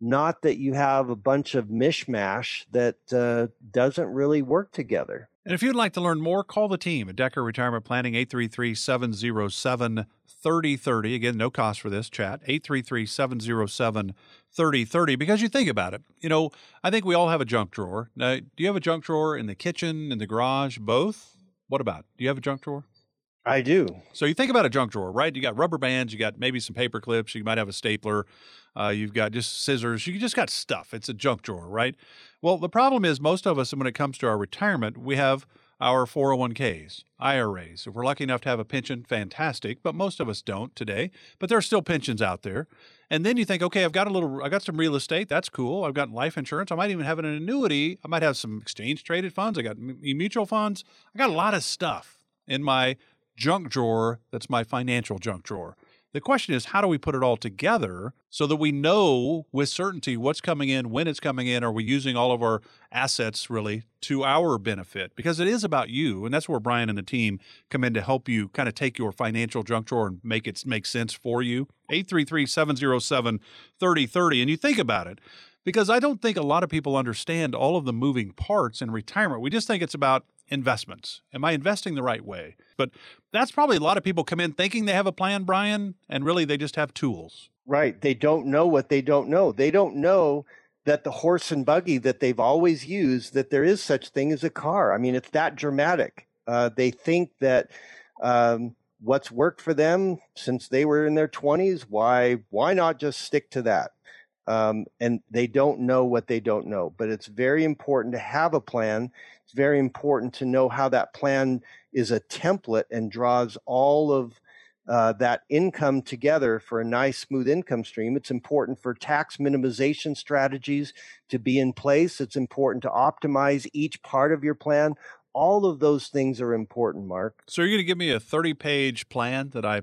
not that you have a bunch of mishmash that uh, doesn't really work together. And if you'd like to learn more, call the team at Decker Retirement Planning, 833 707 3030. Again, no cost for this chat, 833 707 3030. Because you think about it, you know, I think we all have a junk drawer. Now, do you have a junk drawer in the kitchen, in the garage, both? What about? Do you have a junk drawer? I do. So you think about a junk drawer, right? You got rubber bands, you got maybe some paper clips, you might have a stapler, uh, you've got just scissors, you just got stuff. It's a junk drawer, right? Well, the problem is most of us, when it comes to our retirement, we have our 401ks, IRAs. If we're lucky enough to have a pension, fantastic, but most of us don't today. But there are still pensions out there. And then you think, okay, I've got a little, I got some real estate. That's cool. I've got life insurance. I might even have an annuity. I might have some exchange traded funds. I got mutual funds. I got a lot of stuff in my junk drawer that's my financial junk drawer. The question is, how do we put it all together so that we know with certainty what's coming in, when it's coming in? Are we using all of our assets really to our benefit? Because it is about you. And that's where Brian and the team come in to help you kind of take your financial junk drawer and make it make sense for you. 833 707 3030. And you think about it because I don't think a lot of people understand all of the moving parts in retirement. We just think it's about investments. Am I investing the right way? But that's probably a lot of people come in thinking they have a plan, Brian, and really they just have tools. Right. They don't know what they don't know. They don't know that the horse and buggy that they've always used, that there is such thing as a car. I mean, it's that dramatic. Uh, they think that um, what's worked for them since they were in their 20s, why why not just stick to that? Um, and they don't know what they don't know. But it's very important to have a plan very important to know how that plan is a template and draws all of uh, that income together for a nice, smooth income stream. It's important for tax minimization strategies to be in place. It's important to optimize each part of your plan. All of those things are important, Mark. So, you're going to give me a 30 page plan that I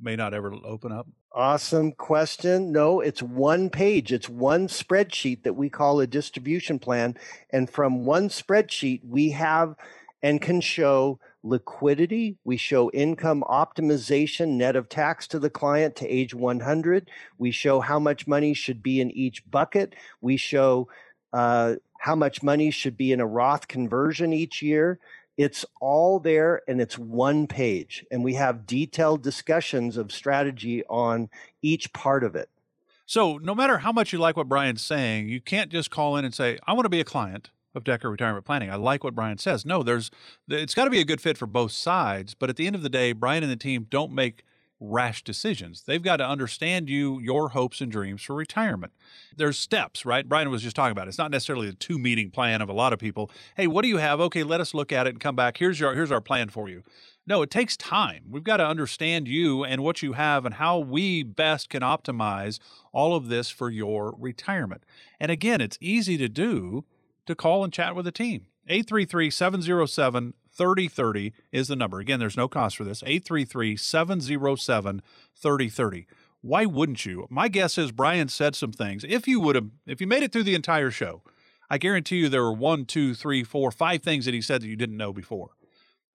may not ever open up? Awesome question. No, it's one page. It's one spreadsheet that we call a distribution plan. And from one spreadsheet, we have and can show liquidity. We show income optimization net of tax to the client to age 100. We show how much money should be in each bucket. We show uh, how much money should be in a Roth conversion each year. It's all there and it's one page. And we have detailed discussions of strategy on each part of it. So, no matter how much you like what Brian's saying, you can't just call in and say, I want to be a client of Decker Retirement Planning. I like what Brian says. No, there's it's got to be a good fit for both sides, but at the end of the day, Brian and the team don't make rash decisions. They've got to understand you, your hopes and dreams for retirement. There's steps, right? Brian was just talking about. It. It's not necessarily a two meeting plan of a lot of people. Hey, what do you have? Okay, let us look at it and come back. Here's your here's our plan for you. No, it takes time. We've got to understand you and what you have and how we best can optimize all of this for your retirement. And again, it's easy to do to call and chat with the team. 833 707 3030 is the number. Again, there's no cost for this. 833 707 3030. Why wouldn't you? My guess is Brian said some things. If you would have, if you made it through the entire show, I guarantee you there were one, two, three, four, five things that he said that you didn't know before.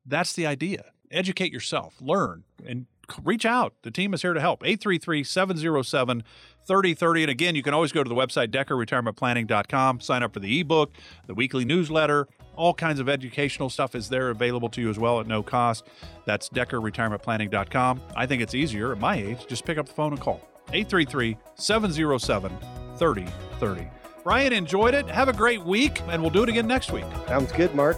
That's the idea. Educate yourself, learn, and reach out. The team is here to help. 833 707 3030. And again, you can always go to the website, deckerretirementplanning.com, sign up for the ebook, the weekly newsletter. All kinds of educational stuff is there available to you as well at no cost. That's deckerretirementplanning.com. I think it's easier at my age. Just pick up the phone and call 833 707 3030. Brian enjoyed it. Have a great week, and we'll do it again next week. Sounds good, Mark.